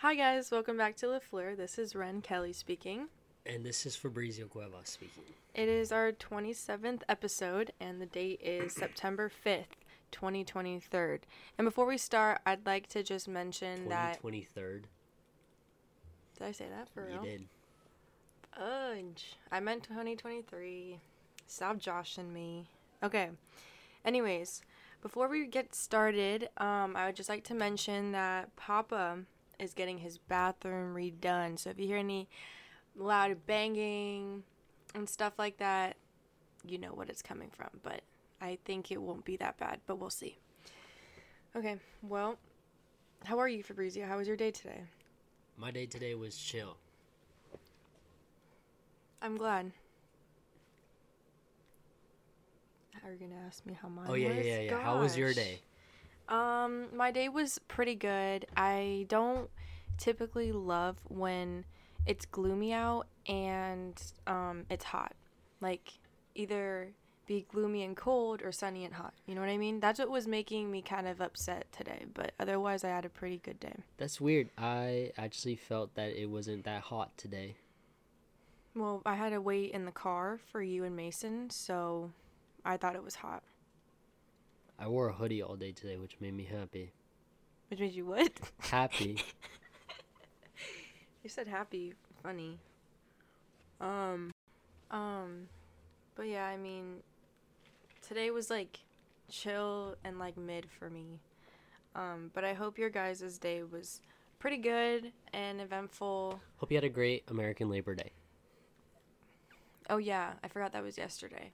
Hi guys, welcome back to Le Fleur. This is Ren Kelly speaking. And this is Fabrizio Cuevas speaking. It is our 27th episode and the date is September 5th, 2023. And before we start, I'd like to just mention that 23rd. Did I say that for You real? did. Fudge. I meant 2023. Stop joshing me. Okay. Anyways, before we get started, um, I would just like to mention that Papa is getting his bathroom redone. So if you hear any loud banging and stuff like that, you know what it's coming from. But I think it won't be that bad, but we'll see. Okay, well, how are you, Fabrizio? How was your day today? My day today was chill. I'm glad. Are you gonna ask me how mine oh yeah, was? yeah, yeah, yeah. How was your day? Um, my day was pretty good. I don't typically love when it's gloomy out and um it's hot. Like either be gloomy and cold or sunny and hot. You know what I mean? That's what was making me kind of upset today, but otherwise I had a pretty good day. That's weird. I actually felt that it wasn't that hot today. Well, I had to wait in the car for you and Mason, so I thought it was hot. I wore a hoodie all day today, which made me happy. Which made you what? Happy. You said happy, funny. Um, um, but yeah, I mean, today was like chill and like mid for me. Um, but I hope your guys' day was pretty good and eventful. Hope you had a great American Labor Day. Oh yeah, I forgot that was yesterday.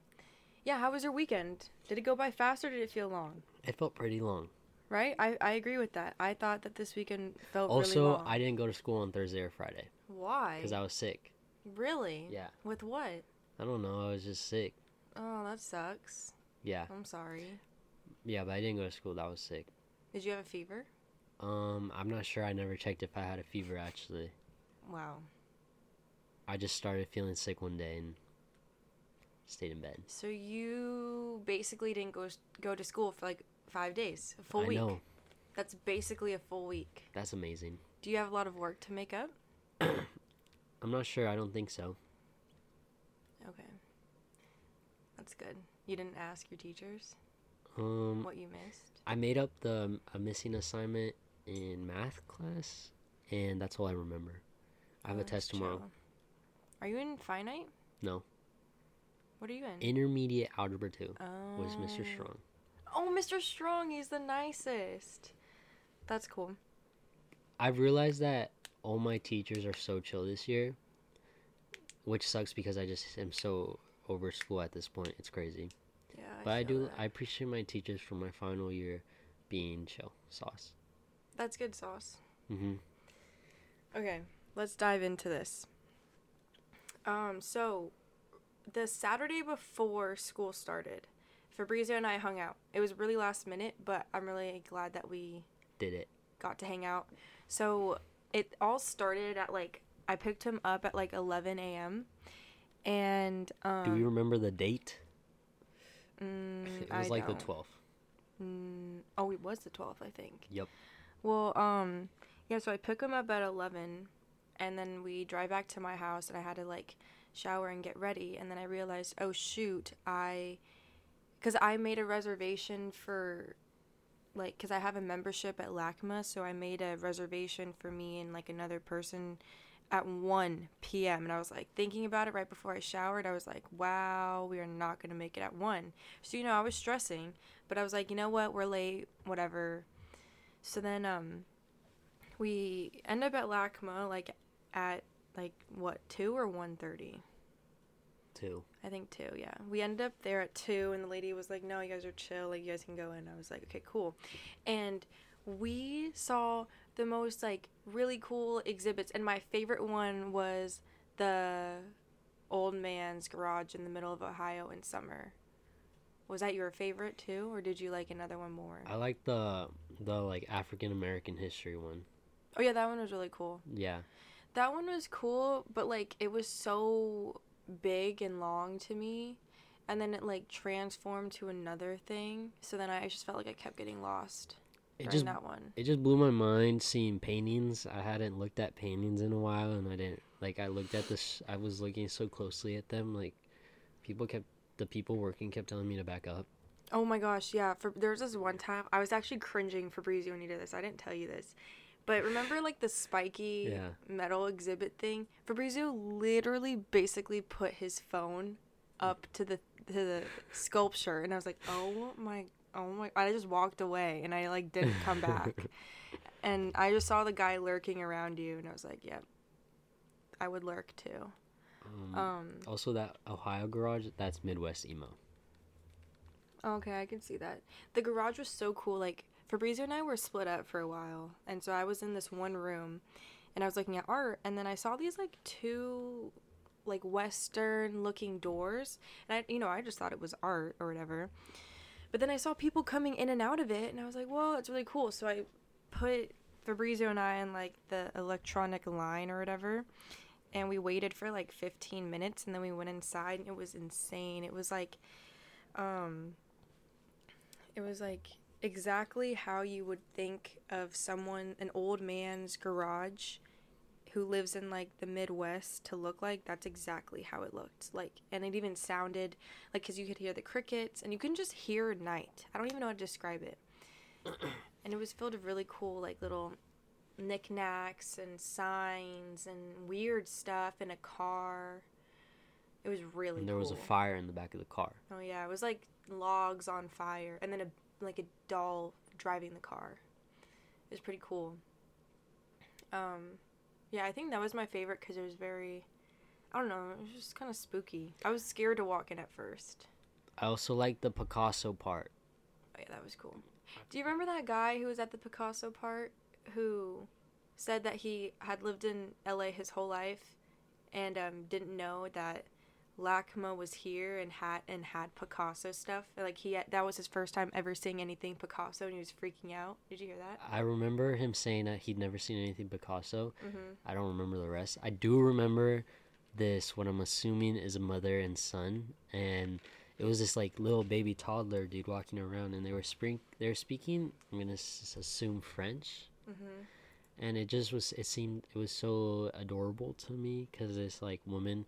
Yeah, how was your weekend? Did it go by fast or did it feel long? It felt pretty long. Right? I, I agree with that. I thought that this weekend felt really Also, long. I didn't go to school on Thursday or Friday Why? because I was sick. Really? Yeah. With what? I don't know. I was just sick. Oh, that sucks. Yeah. I'm sorry. Yeah, but I didn't go to school. That was sick. Did you have a fever? Um, I'm not sure. I never checked if I had a fever actually. Wow. I just started feeling sick one day and stayed in bed. So you basically didn't go go to school for like five days, a full I week. know. That's basically a full week. That's amazing. Do you have a lot of work to make up? I'm not sure. I don't think so. Okay. That's good. You didn't ask your teachers Um, what you missed. I made up the a missing assignment in math class, and that's all I remember. I have Oh, a test tomorrow. chill. Are you in finite? No, What are you in? intermediate algebra two oh. was Mr. Strong. Oh, Mr. Strong, he's the nicest. That's cool. I've realized that all my teachers are so chill this year, which sucks because I just am so over school at this point. It's crazy. Yeah. But I do. that. I appreciate my teachers for my final year being chill. Sauce. That's good sauce. hmm Okay, let's dive into this. Um, so the Saturday before school started, Fabrizio and I hung out. It was really last minute, but I'm really glad that we Did it. got to hang out. So it all started at like I picked him up at like 11 a.m. And um, Do we remember the date? mm, It I was like don't. the 12th. Mm, oh, it was the 12th, I think. Yep. Well, um, yeah, so I pick him up at 11, and then we drive back to my house, and I had to, like, shower and get ready, and then I realized, oh, shoot, I, because I made a reservation for, like, because I have a membership at LACMA, so I made a reservation for me and, like, another person at 1 p.m., and I was, like, thinking about it right before I showered, I was like, wow, we are not going to make it at 1. So, you know, I was stressing, but I was like, you know what, we're late, whatever. So then um we end up at LACMA like at like what, 2 or 1:30? Two. I think 2, yeah. We ended up there at 2 and the lady was like, "No, you guys are chill. Like you guys can go in." I was like, "Okay, cool." And we saw the most like really cool exhibits and my favorite one was the old man's garage in the middle of Ohio in summer. Was that your favorite too or did you like another one more? I like the the like African American history one. Oh yeah, that one was really cool. Yeah. That one was cool, but like it was so big and long to me. And then it like transformed to another thing. So then I just felt like I kept getting lost. it just that one. it just blew my mind seeing paintings. I hadn't looked at paintings in a while, and I didn't like. I looked at this. I was looking so closely at them. Like people kept the people working kept telling me to back up. Oh my gosh, yeah. For there was this one time I was actually cringing Fabrizio when he did this. I didn't tell you this. But remember like the spiky Yeah. metal exhibit thing? Fabrizio literally basically put his phone up to the to the sculpture and I was like, "Oh my oh my I just walked away and I like didn't come back." and I just saw the guy lurking around you and I was like, "Yep. I would lurk too." Um, Um also, that Ohio garage. That's Midwest emo. Okay, I can see that. The garage was so cool. Like Fabrizio and I were split up for a while, and so I was in this one room, and I was looking at art, and then I saw these like two, like Western looking doors, and I, you know, I just thought it was art or whatever, but then I saw people coming in and out of it, and I was like, well it's really cool." So I put Fabrizio and I in like the electronic line or whatever. And we waited for like 15 minutes and then we went inside and it was insane. It was like um it was like exactly how you would think of someone an old man's garage who lives in like the midwest to look like that's exactly how it looked like and it even sounded like because you could hear the crickets and you can just hear night i don't even know how to describe it. And it was filled with really cool like little knickknacks and signs and weird stuff in a car. It was really And there was a fire in the back of the car. Oh yeah, it was like logs on fire, and then a like a doll driving the car. It was pretty cool. Um, yeah, I think that was my favorite because it was very, I don't know, it was just kind of spooky. I was scared to walk in at first. I also like the Picasso part. Oh yeah, that was cool. Do you remember that guy who was at the Picasso part who said that he had lived in LA his whole life and um, didn't know that LACMA was here and had and had Picasso stuff. Like he had, that was his first time ever seeing anything Picasso and he was freaking out. Did you hear that? I remember him saying that he'd never seen anything Picasso. Mhm. I don't remember the rest. I do remember this, what I'm assuming is a mother and son, and it was this like little baby toddler dude walking around, and they were spring. They were speaking. I'm gonna s- assume French, Mhm. and it just was. It seemed it was so adorable to me because this like woman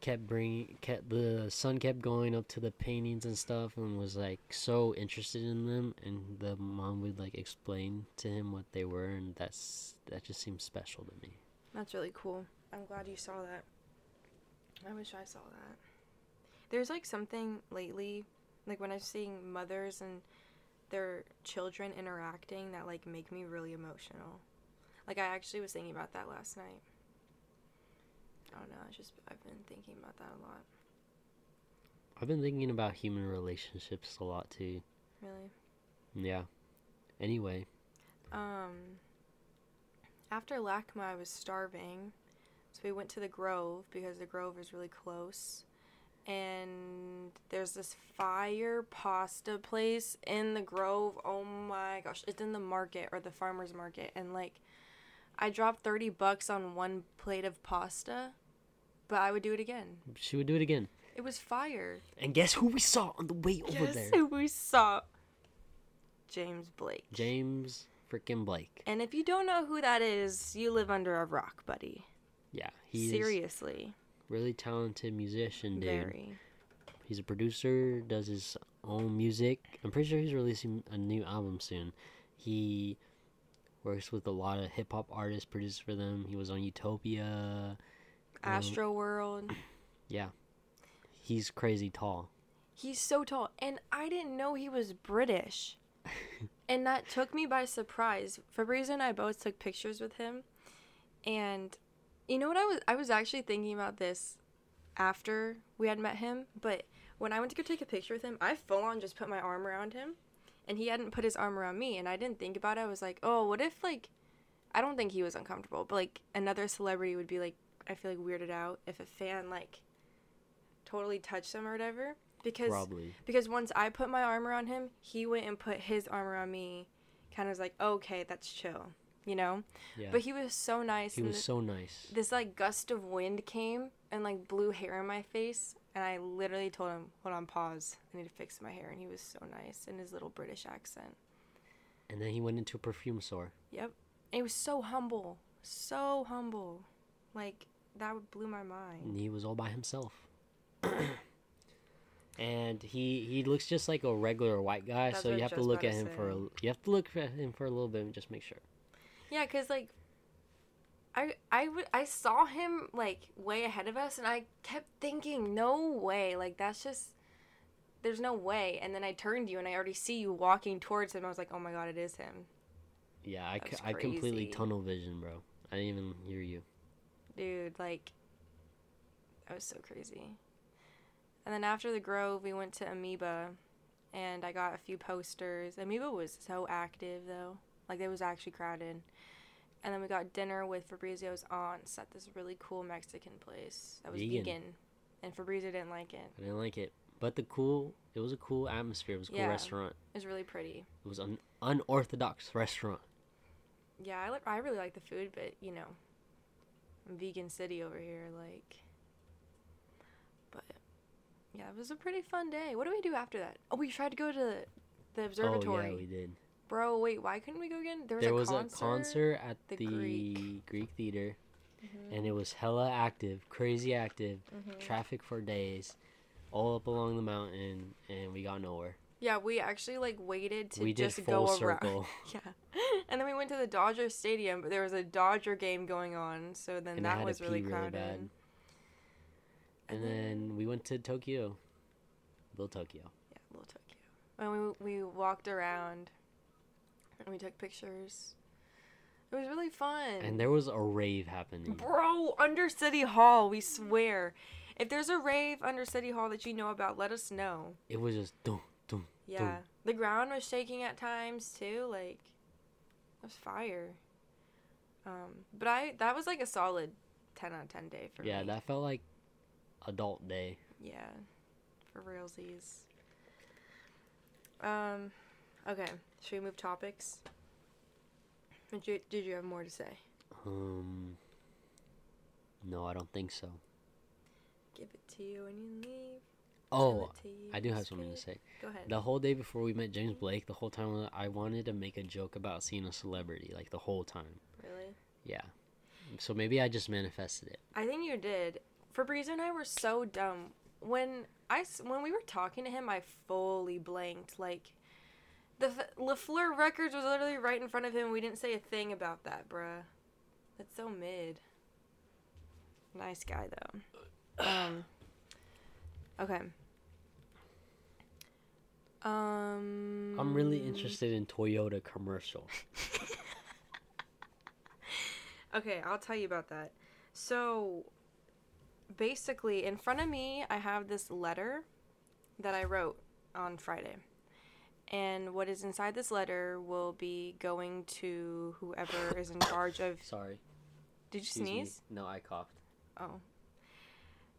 kept bringing kept the son kept going up to the paintings and stuff and was like so interested in them and the mom would like explain to him what they were and that's that just seems special to me That's really cool. I'm glad you saw that. I wish I saw that. There's like something lately, like when I'm seeing mothers and their children interacting that like make me really emotional. Like I actually was thinking about that last night. I don't know, I just I've been thinking about that a lot. i've been thinking about human relationships a lot too Really. yeah anyway Um after LACMA I was starving. So we went to the Grove because the Grove is really close. And there's this fire pasta place in the Grove. Oh my gosh, it's in the market or the farmers market and like I dropped 30 bucks on one plate of pasta, but I would do it again. she would do it again It was fire. and guess who we saw on the way over Guess there who we saw? James Blake. james freaking blake And if you don't know who that is, you live under a rock, buddy. yeah he's Seriously. really talented musician dude Very. He's a producer, does his own music. I'm pretty sure he's releasing a new album soon. He works with a lot of hip hop artists, produces for them. He was on Utopia. Um, Astro World. Yeah. He's crazy tall. He's so tall. And I didn't know he was British. and that took me by surprise. Fabrizio and I both took pictures with him. And you know what I was I was actually thinking about this after we had met him, but when I went to go take a picture with him, I full on just put my arm around him and he hadn't put his arm around me and I didn't think about it. I was like, "Oh, what if like I don't think he was uncomfortable, but like another celebrity would be like I feel like weirded out if a fan like totally touched him or whatever because Probably. because once I put my arm around him, he went and put his arm around me, kind of was like, okay, that's chill, you know. Yeah. But he was so nice. he was th- so nice. this like gust of wind came and like blew hair in my face, and I literally told him, hold on, pause, I need to fix my hair, and he was so nice in his little British accent. And then he went into a perfume store. Yep. And he was so humble. So humble. Like, that would blew my mind. and he was all by himself. and he he looks just like a regular white guy, That's so you have to look at him for a, you have to look at him for a little bit and just make sure. Yeah, cause like, I I would I saw him like way ahead of us, and I kept thinking, no way, like that's just, there's no way. And then I turned you, and I already see you walking towards him. I was like, oh my god, it is him, Yeah, I, c- I completely tunnel vision, bro. I didn't even hear you. Dude. Like, that was so crazy. And then after the Grove, we went to Amoeba, and I got a few posters. Amoeba was so active though, like it was actually crowded. And then we got dinner with Fabrizio's aunts at this really cool Mexican place that was Vegan. vegan, and Fabrizio didn't like it. I didn't like it, but the cool it was a cool atmosphere. It was a cool Yeah. restaurant. It was really pretty. It was an unorthodox restaurant. Yeah, I, li- I really like the food, but you know, vegan city over here, like. But yeah, it was a pretty fun day. What do we do after that? Oh, we tried to go to the observatory. Oh yeah, we did. Bro, wait, why couldn't we go again? There was, there a, was concert. a concert at The the, Greek. Greek. theater, Mhm. and it was hella active, crazy active. Mhm. Traffic for days, all up along the mountain, and we got nowhere. Yeah, we actually like waited to we did just go circle, around. Yeah, and then we went to the Dodger Stadium, but there was a Dodger game going on, so then and that had was really pee really crowded. bad. And mm-hmm. then we went to Tokyo, little Tokyo. Yeah, little Tokyo. And we we walked around and we took pictures. It was really fun. And there was a rave happening. Bro, under City Hall, we swear. If there's a rave under City Hall that you know about, let us know. It was just dum Yeah. The ground was shaking at times too, like it was fire. Um, but I that was like a solid 10 out of 10 day for Yeah, me. Yeah, that felt like adult day. Yeah, for realsies. Um, okay. Should we move topics? Did you Did you have more to say? Um, no, I don't think so. Give it to you when you leave. Oh, Tell it to you I do have something to say. Go ahead. The whole day before we met James Blake, the whole time I wanted to make a joke about seeing a celebrity, like the whole time. Really? Yeah. So maybe I just manifested it. I think you did. Fabrizio and I were so dumb When I when we were talking to him. I fully blanked. Like the Le Fleur records was literally right in front of him. We didn't say a thing about that, bruh. That's so mid. Nice guy though. Um. Okay. Um. I'm really interested in Toyota commercial. Okay, I'll tell you about that. So, basically, in front of me, I have this letter that I wrote on Friday. And what is inside this letter will be going to whoever is in charge of. Sorry. Did you Excuse sneeze? me. No, I coughed. Oh.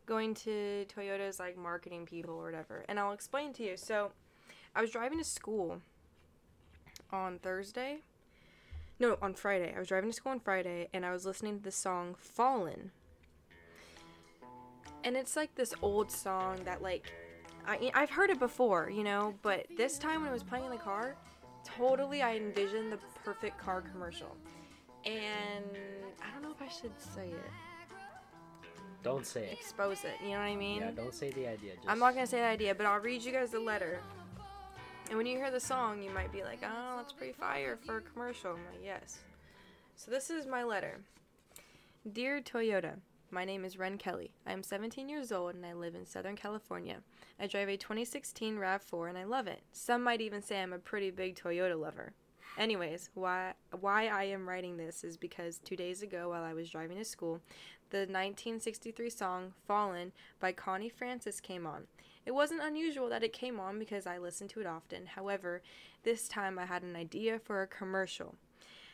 Going to Toyota's like marketing people or whatever. And I'll explain to you. So, I was driving to school on Thursday. No, on Friday. I was driving to school on Friday and I was listening to the song Fallen. And it's like this old song that like I I've heard it before, you know, but this time when it was playing in the car, totally I envisioned the perfect car commercial. And I don't know if I should say it Don't say it. expose it. You know what I mean? Yeah, don't say the idea. Just... I'm not gonna say the idea, but I'll read you guys the letter. And when you hear the song, you might be like, "Oh, that's pretty fire for a commercial." I'm like, "Yes." So this is my letter. Dear Toyota, my name is Ren Kelly. I am 17 years old and I live in Southern California. I drive a 2016 RAV4 and I love it. Some might even say I'm a pretty big Toyota lover. Anyways, why why I am writing this is because 2 days ago while I was driving to school, the 1963 song Fallen by Connie Francis came on. It wasn't unusual that it came on because I listened to it often. However, this time I had an idea for a commercial.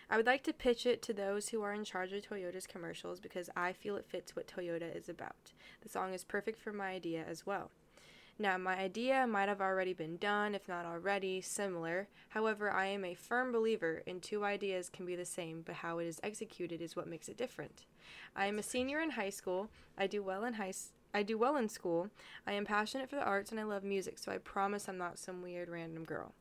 I would like to pitch it to those who are in charge of Toyota's commercials because I feel it fits what Toyota is about. The song is perfect for my idea as well. Now, my idea might have already been done, if not already similar. However, I am a firm believer in two ideas can be the same, but how it is executed is what makes it different. I am a senior in high school. I do well in high s- I do well in school. I am passionate for the arts and I love music, so I promise I'm not some weird random girl.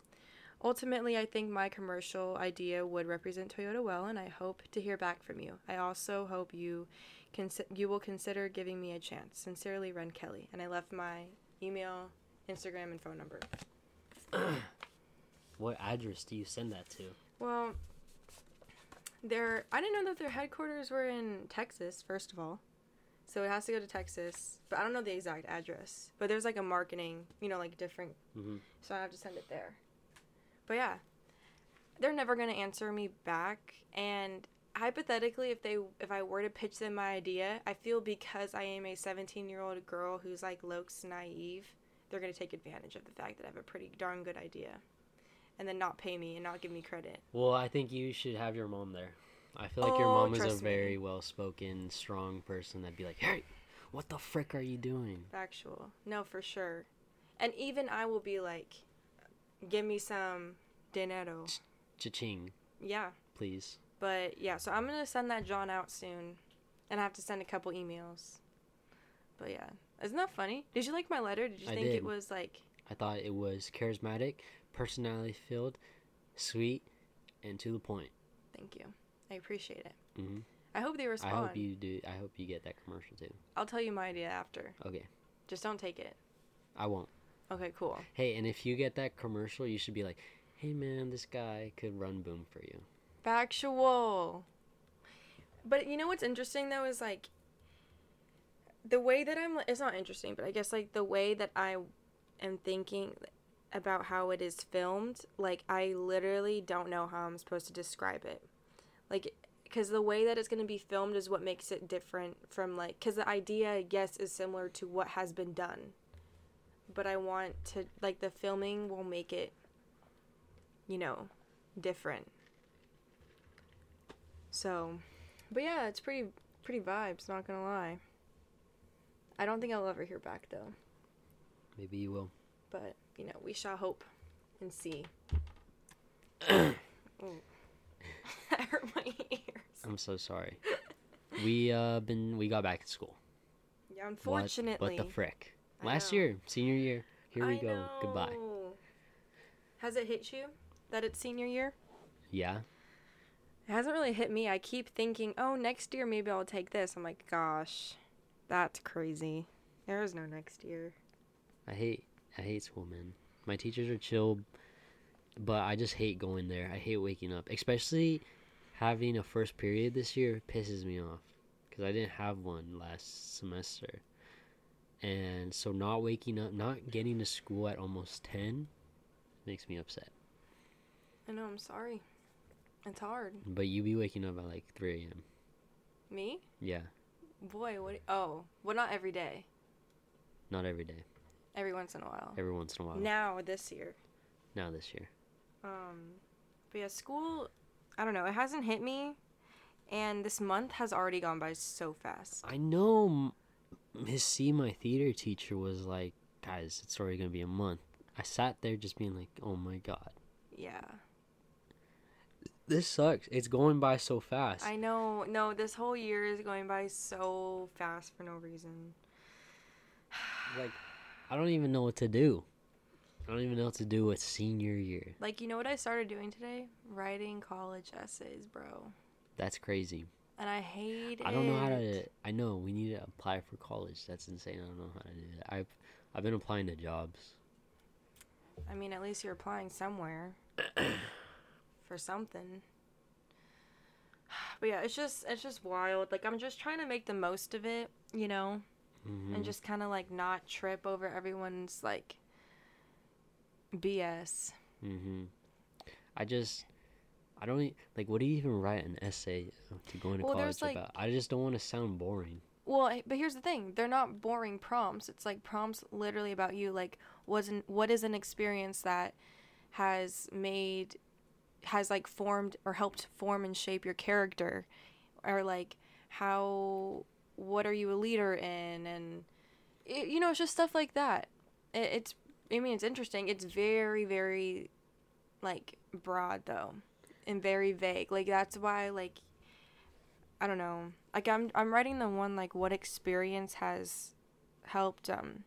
Ultimately, I think my commercial idea would represent Toyota well, and I hope to hear back from you. I also hope you consi- you will consider giving me a chance. Sincerely, Ren Kelly. And I left my email, Instagram, and phone number. What address do you send that to? Well, their I didn't know that their headquarters were in Texas. First of all, so it has to go to Texas, but I don't know the exact address. But there's like a marketing, you know, like different. Mhm. So I have to send it there. But yeah, they're never gonna answer me back. And hypothetically, if they if I were to pitch them my idea, I feel because I am a 17 year old girl who's like looks naive, they're gonna take advantage of the fact that I have a pretty darn good idea, and then not pay me and not give me credit. Well, I think you should have your mom there. I feel like your Oh, mom is a me. very well spoken, strong person that'd be like, Hey, what the frick are you doing? Factual. No, for sure. And even I will be like, give me some dinero. Cha-ching, Yeah. please. But yeah, so I'm gonna send that John out soon, and I have to send a couple emails. But yeah, isn't that funny? Did you like my letter? Did you I think did. it was like? I thought it was charismatic, personality filled, sweet, and to the point. Thank you. I appreciate it. hmm I hope they respond. I hope you do. I hope you get that commercial too. I'll tell you my idea after. Okay, Just don't take it. I won't. Okay, cool. Hey, and if you get that commercial, you should be like, "Hey, man, this guy could run boom for you." Factual. But you know what's interesting though is like the way that I'm it's not interesting, but I guess like the way that I am thinking about how it is filmed, like I literally don't know how I'm supposed to describe it. Like cuz the way that it's going to be filmed is what makes it different from like cuz the idea yes is similar to what has been done. But I want to like the filming will make it you know, different. So, but yeah, it's pretty pretty vibes, not gonna lie. I don't think I'll ever hear back though, Maybe you will. but you know, we shall hope and see. That hurt my ears. I'm so sorry. we uh been we got back in school. Yeah, unfortunately. What, the frick? I Last know. year, senior year. Here we I go. Goodbye. Has it hit you that it's senior year? Yeah. It hasn't really hit me. I keep thinking, oh, next year maybe I'll take this. I'm like, gosh, that's crazy. There is no next year. I hate I hate school, man. My teachers are chill, but I just hate going there. I hate waking up, especially having a first period this year pisses me off because I didn't have one last semester, and so not waking up, not getting to school at almost ten, makes me upset. I know, I'm sorry. It's hard. But you be waking up at like three a.m. Me? Yeah, Boy, what? Oh, well, not every day. not every day, Every once in a while. every once in a while. Now, this year. now this year. Um, but yeah, school, I don't know, it hasn't hit me. And this month has already gone by so fast. I know Miss C, my theater teacher, was like, guys, it's already going to be a month. I sat there just being like, oh my god. Yeah. This sucks. It's going by so fast. I know. No, this whole year is going by so fast for no reason. Like, I don't even know what to do. I don't even know what to do with senior year. Like, you know what I started doing today? Writing college essays, bro. That's crazy. And I hate it. I don't know how to. I know we need to apply for college. That's insane. I don't know how to do that. I've I've been applying to jobs. I mean, at least you're applying somewhere for something. But yeah, it's just it's just wild. Like I'm just trying to make the most of it, you know, hmm and just kind of like not trip over everyone's like BS. hmm I just. I don't like. What do you even write an essay to go into Well, college like- about? I just don't want to sound boring. Well, but here's the thing: they're not boring prompts. It's like prompts literally about you. Like, wasn't what is an experience that has made, has like formed or helped form and shape your character, or like how what are you a leader in, and it, you know, it's just stuff like that. It, it's I mean, it's interesting. It's very very like broad though, and very vague. Like that's why like I don't know. Like I'm I'm writing the one like what experience has helped um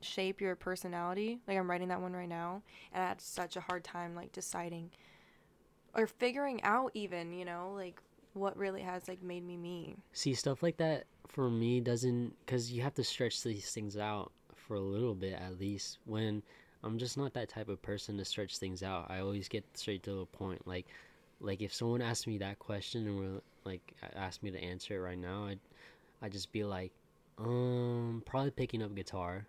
shape your personality. Like I'm writing that one right now, and I had such a hard time like deciding or figuring out even, you know, like what really has like made me me. See, stuff like that for me doesn't because you have to stretch these things out for a little bit at least. When I'm just not that type of person to stretch things out. I always get straight to the point. Like, like if someone asked me that question and were like asked me to answer it right now, I'd I would just be like, um, probably picking up guitar.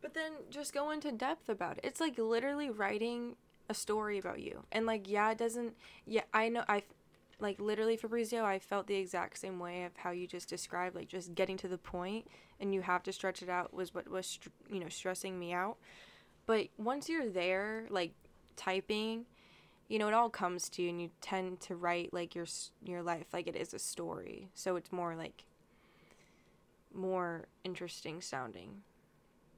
But then just go into depth about it. It's like literally writing a story about you. And like, yeah, it doesn't. Yeah, I know. I like literally Fabrizio. I felt the exact same way of how you just described, like just getting to the point, and you have to stretch it out was what was you know stressing me out. But once you're there, like typing, you know, it all comes to you, and you tend to write like your your life like it is a story. So it's more like more interesting sounding.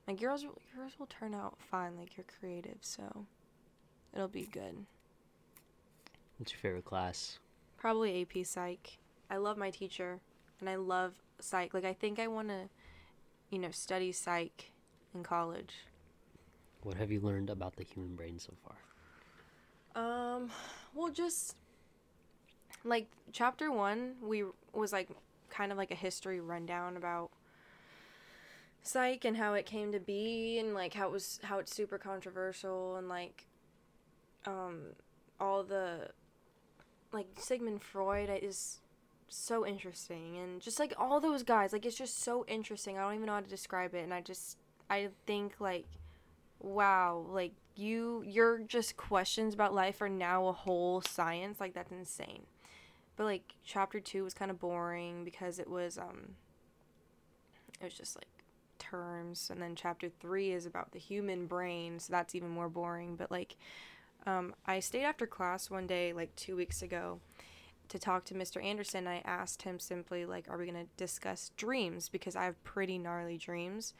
Like yours, yours will turn out fine. Like you're creative, so it'll be good. What's your favorite class? Probably AP Psych. I love my teacher, and I love psych. Like I think I want to, you know, study psych in college. What have you learned about the human brain so far? Um, well, just like chapter one, we was like kind of like a history rundown about psych and how it came to be and like how it was how it's super controversial and like um all the like Sigmund Freud is so interesting. And just like all those guys like it's just so interesting. I don't even know how to describe it. And i just i think like wow like you your just questions about life are now a whole science. Like that's insane. But like chapter 2 was kind of boring because it was um it was just like terms. And then chapter 3 is about the human brain so that's even more boring. But like um, i stayed after class one day like two weeks ago to talk to Mr. Anderson, I asked him simply like, "Are we gonna discuss dreams?" Because I have pretty gnarly dreams,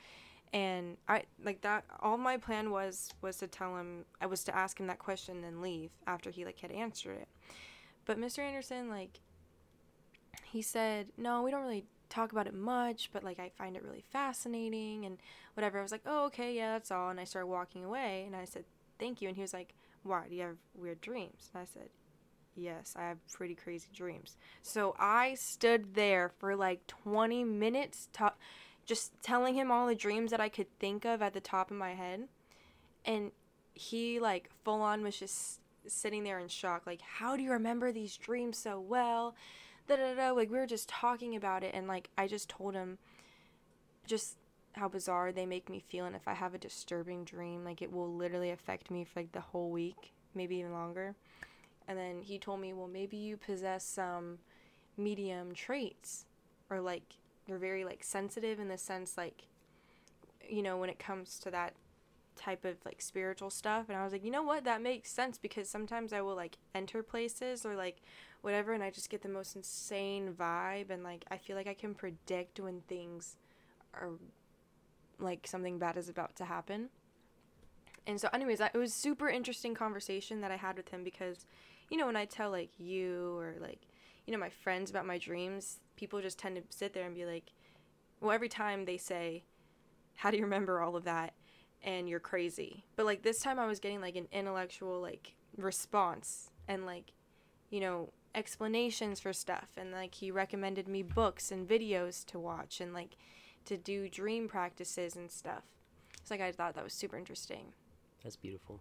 and I like that. All my plan was was to tell him I was to ask him that question and then leave after he like had answered it. But Mr. Anderson like, he said, "No, we don't really talk about it much, but like I find it really fascinating and whatever." I was like, "Oh, okay, yeah, that's all." And I started walking away, and I said, "Thank you," and he was like, "Why? Do you have weird dreams?" And I said, Yes, I have pretty crazy dreams. So I stood there for like 20 minutes, to- just telling him all the dreams that I could think of at the top of my head. And he, like, full on was just sitting there in shock. Like, how do you remember these dreams so well? Da da da. Like, we were just talking about it. And, like, I just told him just how bizarre they make me feel. And if I have a disturbing dream, like, it will literally affect me for, like, the whole week, maybe even longer. And then he told me, well, maybe you possess some medium traits or like you're very like sensitive in the sense like you know when it comes to that type of like spiritual stuff and I was like, "You know what? That makes sense because sometimes I will like enter places or like whatever and I just get the most insane vibe and like I feel like I can predict when things are like something bad is about to happen." And so anyways, it was super interesting conversation that I had with him because you know, when I tell like you or like, you know, my friends about my dreams, people just tend to sit there and be like, well, every time they say, how do you remember all of that? And you're crazy. But like this time I was getting like an intellectual like response and like, you know, explanations for stuff. And like he recommended me books and videos to watch and like to do dream practices and stuff. It's like I thought that was super interesting. That's beautiful.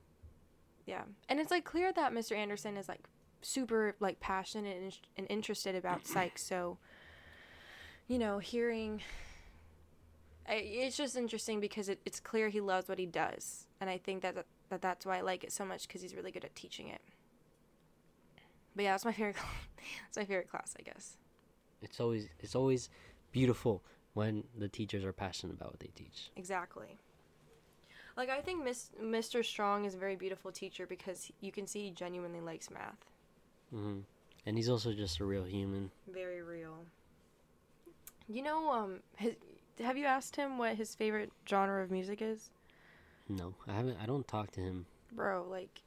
Yeah. And it's like clear that Mr. Anderson is like super like passionate and, and interested about psych. So, you know, hearing it's just interesting because it, it's clear he loves what he does. And I think that, that that's why I like it so much because he's really good at teaching it. But yeah, that's my favorite. that's my favorite class, I guess. It's always it's always beautiful when the teachers are passionate about what they teach. Exactly. Like I think Miss, Mr. Strong is a very beautiful teacher because you can see he genuinely likes math. Mhm. And he's also just a real human. Very real. You know, um, his, have you asked him what his favorite genre of music is? No, I haven't. I don't talk to him. Bro, like,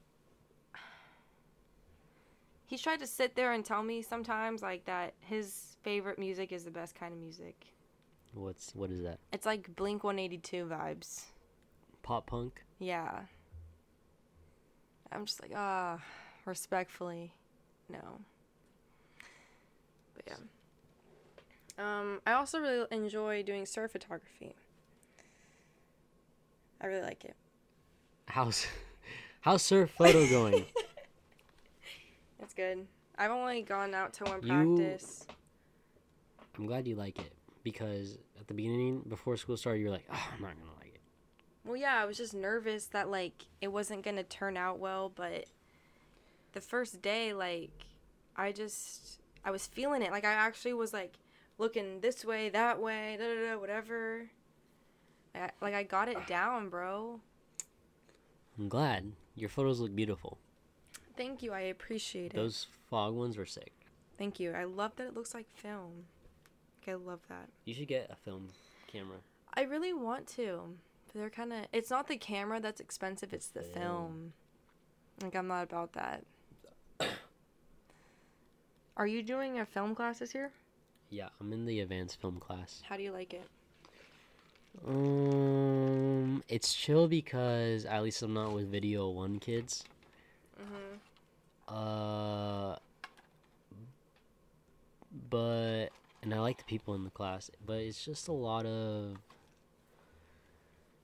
he's tried to sit there and tell me sometimes like that his favorite music is the best kind of music. What's what is that? It's like Blink 182 vibes. Pop punk? Yeah. I'm just like, ah, respectfully, no. But yeah. Um, I also really enjoy doing surf photography. I really like it. How's how's surf photo going? It's good. I've only gone out to one You- practice. I'm glad you like it because at the beginning, before school started, you were like, "Oh, I'm not gonna like it." Well, yeah, I was just nervous that like it wasn't gonna turn out well, but the first day, like, I just I was feeling it. Like I actually was like looking this way, that way, da da da, whatever. I, like I got it down, bro. I'm glad your photos look beautiful. Thank you. I appreciate it. Those fog ones were sick. Thank you. I love that it looks like film. Like, I love that. You should get a film camera. I really want to. But they're kind of. It's not the camera that's expensive. It's the Film. film. Like I'm not about that. Are you doing a film class this year? Yeah, I'm in the advanced film class. How do you like it? Um, it's chill because at least I'm not with Video One kids. Mhm. Uh, but and I like the people in the class, but it's just a lot of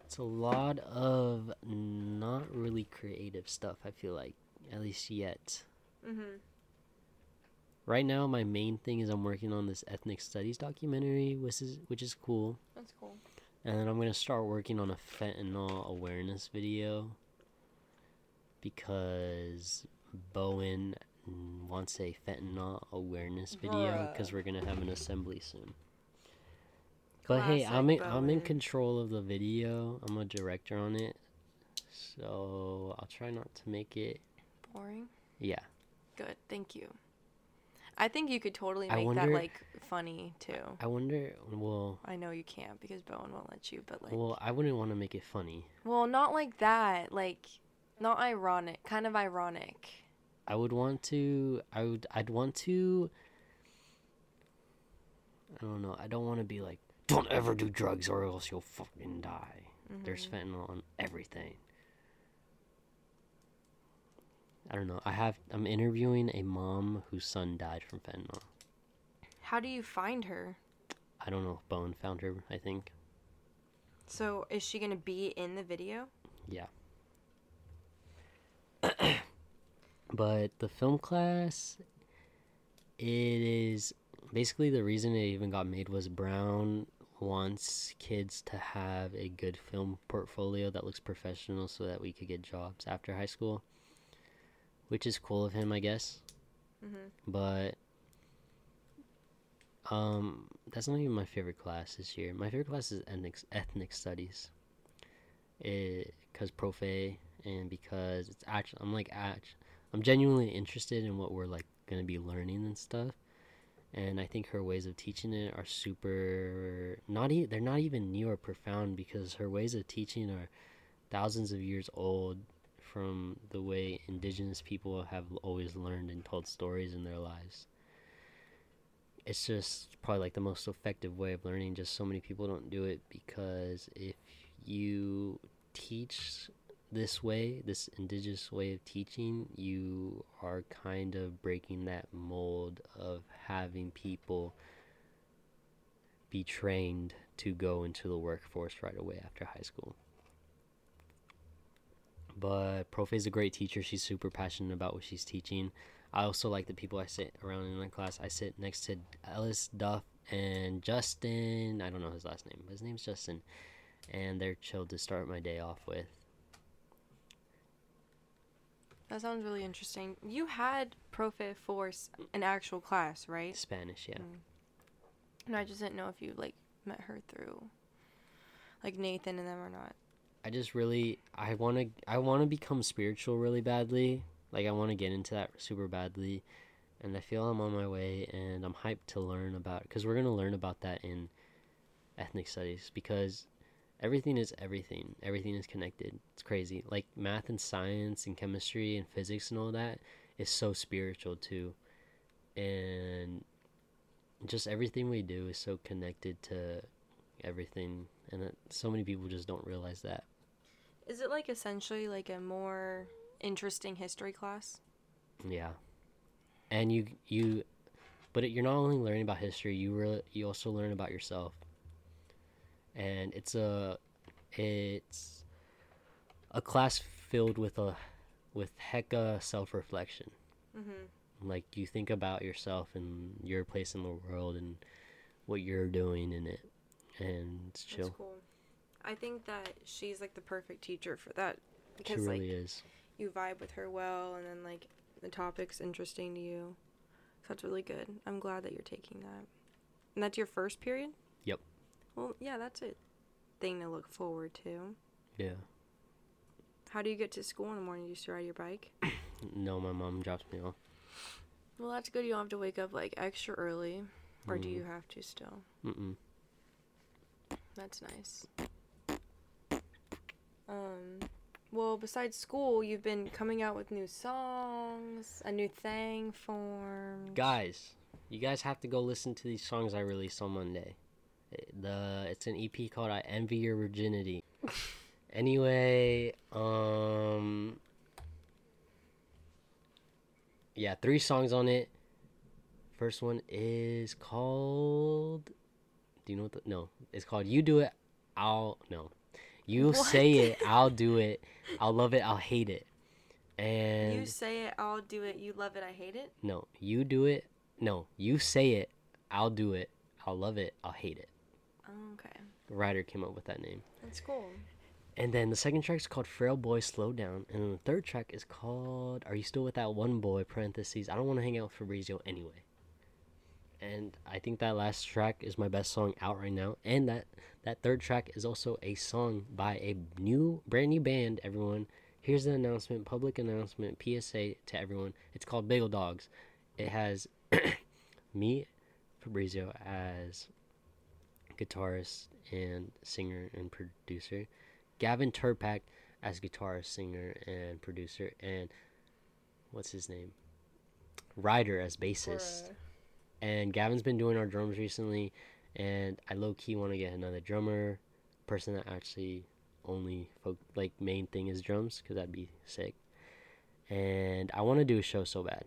it's a lot of not really creative stuff. I feel like at least yet. Mhm. Right now, my main thing is I'm working on this ethnic studies documentary, which is which is cool. That's cool. And then I'm gonna start working on a fentanyl awareness video because Bowen wants a fentanyl awareness video because we're gonna have an assembly soon. But hey, I'm in, I'm in control of the video. I'm a director on it, so I'll try not to make it. Boring. Yeah, Good. Thank you. I think you could totally make that like funny too. I wonder. Well, I know you can't because Bowen won't let you, but like, well, I wouldn't want to make it funny. well, not like that. Like, not ironic. Kind of ironic. I would want to. I would. I'd want to. I don't know. I don't want to be like, don't ever do drugs or else you'll fucking die. There's Mhm. fentanyl on everything. I don't know. I have. I'm interviewing a mom whose son died from fentanyl. How do you find her? I don't know if Bowen found her. I think. So is she gonna be in the video? Yeah. But the film class, it is basically the reason it even got made was Brown wants kids to have a good film portfolio that looks professional so that we could get jobs after high school. Which is cool of him, I guess. Mm-hmm. But um that's not even my favorite class this year. My favorite class is ethnic ethnic studies. It cuz profe and because it's actually I'm like act I'm genuinely interested in what we're like going to be learning and stuff. And I think her ways of teaching it are super not e- they're not even new or profound because her ways of teaching are thousands of years old from the way indigenous people have always learned and told stories in their lives. It's just probably like the most effective way of learning. Just so many people don't do it because if you teach this way, this indigenous way of teaching, you are kind of breaking that mold of having people be trained to go into the workforce right away after high school. But Profe is a great teacher. She's super passionate about what she's teaching. I also like the people I sit around in my class. I sit next to Ellis Duff and Justin. I don't know his last name, but his name's Justin. And they're chill to start my day off with. That sounds really interesting. You had Profe Force an actual class, right? Spanish, yeah. Mm. And I just didn't know if you like met her through like Nathan and them or not. I just really I want to I want to become spiritual really badly. Like I want to get into that super badly and I feel I'm on my way and I'm hyped to learn about cuz we're going to learn about that in ethnic studies because everything is everything. Everything is connected. It's crazy. Like math and science and chemistry and physics and all that is so spiritual too. And just everything we do is so connected to everything, and it, so many people just don't realize that. Is it like essentially like a more interesting history class? Yeah, and you you, but it, you're not only learning about history. You really you also learn about yourself, and it's a it's a class filled with a with hecka self reflection. Mm-hmm. Like you think about yourself and your place in the world and what you're doing in it, and it's chill. That's cool. I think that she's like the perfect teacher for that She because really like is. you vibe with her well, and then like the topic's interesting to you. So that's really good. I'm glad that you're taking that. And that's your first period. Well, yeah, that's a thing to look forward to. Yeah. How do you get to school in the morning? Do you just ride your bike? No, my mom drops me off. Well, that's good. You don't have to wake up like extra early, or do Mm. you have to still? Mm-mm. That's nice. Um, well, besides school, you've been coming out with new songs, a new thing formed. Guys, you guys have to go listen to these songs I released on Monday. The it's an EP called "I Envy Your Virginity." anyway, um, yeah, three songs on it. First one is called. Do you know what? The, no, it's called "You Do It." I'll no. You say it. I'll do it. I'll love it. I'll hate it. And You say it, I'll do it. You love it, I hate it. no, you do it. No, you say it. I'll do it. I'll love it. I'll hate it. Oh, okay, The writer came up with that name. that's cool. And then the second track is called Frail Boy Slow Down. And then the third track is called Are You Still With That One Boy? Parentheses. I don't want to hang out with Fabrizio anyway. And I think that last track is my best song out right now. And that, that third track is also a song by a new, brand new band, everyone. Here's the announcement, public announcement, PSA to everyone. It's called Bagel Dogs. It has me, Fabrizio, as guitarist and singer and producer. Gavin Turpak as guitarist, singer, and producer, and what's his name? Ryder as bassist. Bruh. And Gavin's been doing our drums recently, and I low key want to get another drummer, person that actually only fo- like main thing is drums, because that'd be sick. And I want to do a show so bad.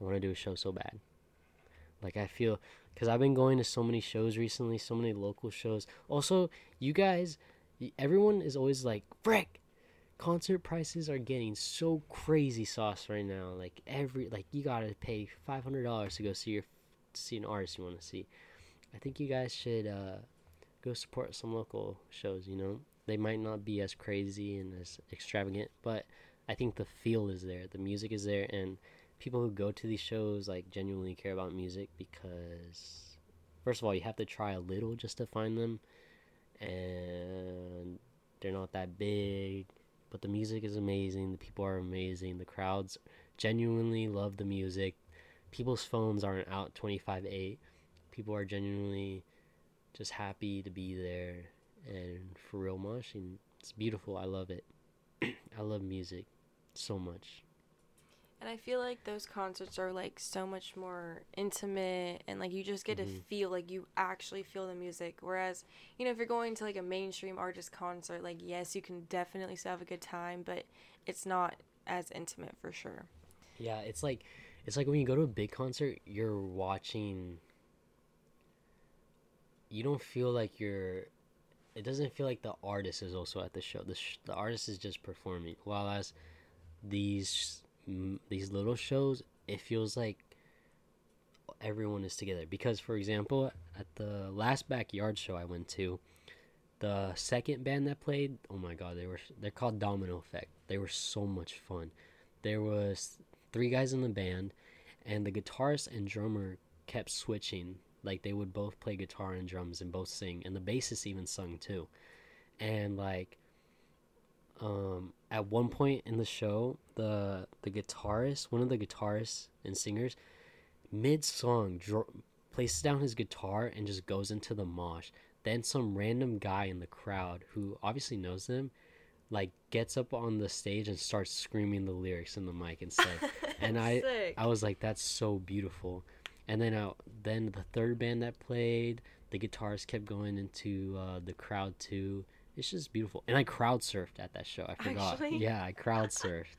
I want to do a show so bad. Like I feel, because I've been going to so many shows recently, so many local shows. Also, you guys, everyone is always like, frick, concert prices are getting so crazy sauce right now. Like every, like you gotta pay five hundred dollars to go see your, see an artist you want to see. I think you guys should uh, go support some local shows. You know, they might not be as crazy and as extravagant, but I think the feel is there, the music is there, and people who go to these shows like genuinely care about music because first of all you have to try a little just to find them and they're not that big but the music is amazing the people are amazing the crowds genuinely love the music. People's phones aren't out 25-8 people are genuinely just happy to be there and for real moshing it's beautiful. I love it. I love music so much And I feel like those concerts are like so much more intimate and like you just get to Mhm. feel like you actually feel the music. Whereas, you know, if you're going to like a mainstream artist concert, like yes, you can definitely still have a good time, but it's not as intimate for sure. Yeah, it's like it's like when you go to a big concert, you're watching you don't feel like you're it doesn't feel like the artist is also at the show. The sh- the artist is just performing. While as these these little shows, it feels like everyone is together because for example, at the last backyard show I went to, the second band that played, oh my god, they were they're called Domino Effect. They were so much fun. There was three guys in the band and the guitarist and drummer kept switching like they would both play guitar and drums and both sing and the bassist even sung too and like um at one point in the show the the guitarist one of the guitarists and singers mid song dro- places down his guitar and just goes into the mosh then some random guy in the crowd who obviously knows them like gets up on the stage and starts screaming the lyrics in the mic instead And I- Sick. I was like, that's so beautiful. And then uh, then the third band that played, The guitars kept going into uh, the crowd too. It's just beautiful. And I crowd surfed at that show. I forgot. Actually? Yeah, I crowd surfed.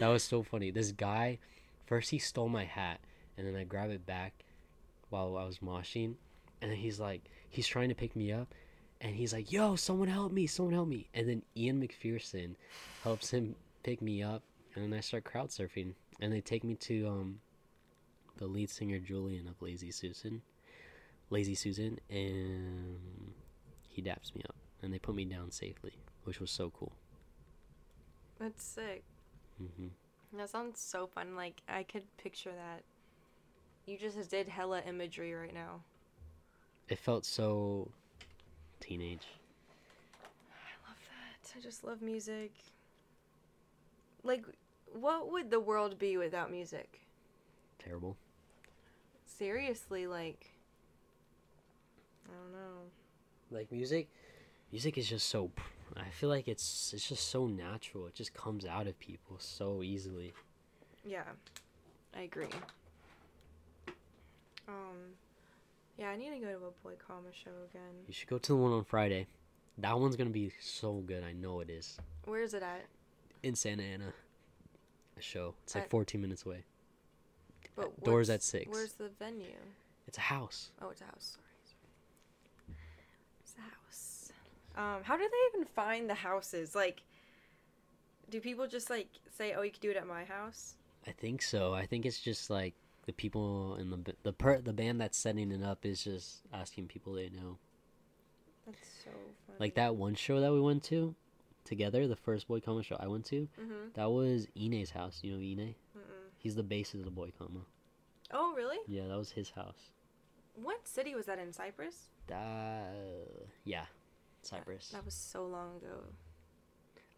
that was so funny. This guy, first he stole my hat, and then I grab it back while I was moshing, and then he's like, he's trying to pick me up, and he's like, "Yo, someone help me! Someone help me!" And then Ian McPherson helps him pick me up, and then I start crowd surfing, and they take me to um the lead singer Julian of Lazy Susan, Lazy Susan, and he daps me up, and they put me down safely, which was so cool. That's sick. hmm That sounds so fun. Like I could picture that. You just did hella imagery right now. It felt so teenage. I love that. I just love music. Like, what would the world be without music? Terrible. Seriously, like, I don't know. Like music, music is just so. I feel like it's it's just so natural. It just comes out of people so easily. Yeah, I agree. Um, yeah, I need to go to a boy comma show again. You should go to the one on Friday. That one's gonna be so good. I know it is. Where is it at? In Santa Ana. A show. It's like At- 14 minutes away. But Doors at six. Where's the venue? It's a house. Oh, it's a house. Sorry. sorry. It's a house. Um, how do they even find the houses? Like, do people just like say, "Oh, you could do it at my house"? I think so. I think it's just like the people in the the per the band that's setting it up is just asking people they know. That's so funny. Like that one show that we went to together, the first boy comma show I went to. Mm-hmm. That was Ine's house. You know Ine? Mm-mm. He's the basis of the boy comma. Oh, really? Yeah, that was his house. What city was that in? Cypress? That yeah, Cypress. That was so long ago.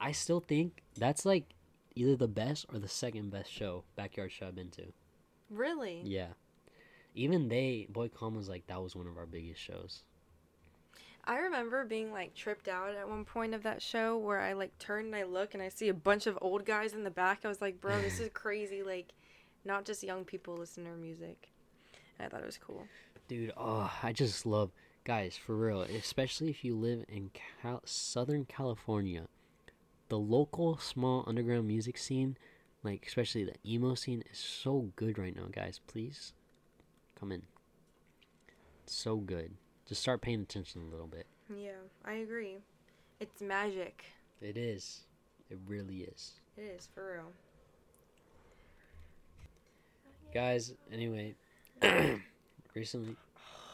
I still think that's like either the best or the second best show backyard show I've been to. Really? Yeah. Even they, Boy Com was like, that was one of our biggest shows. I remember being like tripped out at one point of that show where I like turn and I look and I see a bunch of old guys in the back. I was like, bro, this is crazy. Like, not just young people listen to our music. I thought it was cool. Dude, oh, I just love, guys, for real, especially if you live in Cal- Southern California, the local small underground music scene, like especially the emo scene, is so good right now, guys. Please come in. It's so good. Just start paying attention a little bit. Yeah, I agree. It's magic. It is. It really is. It is, for real. Guys, anyway, recently,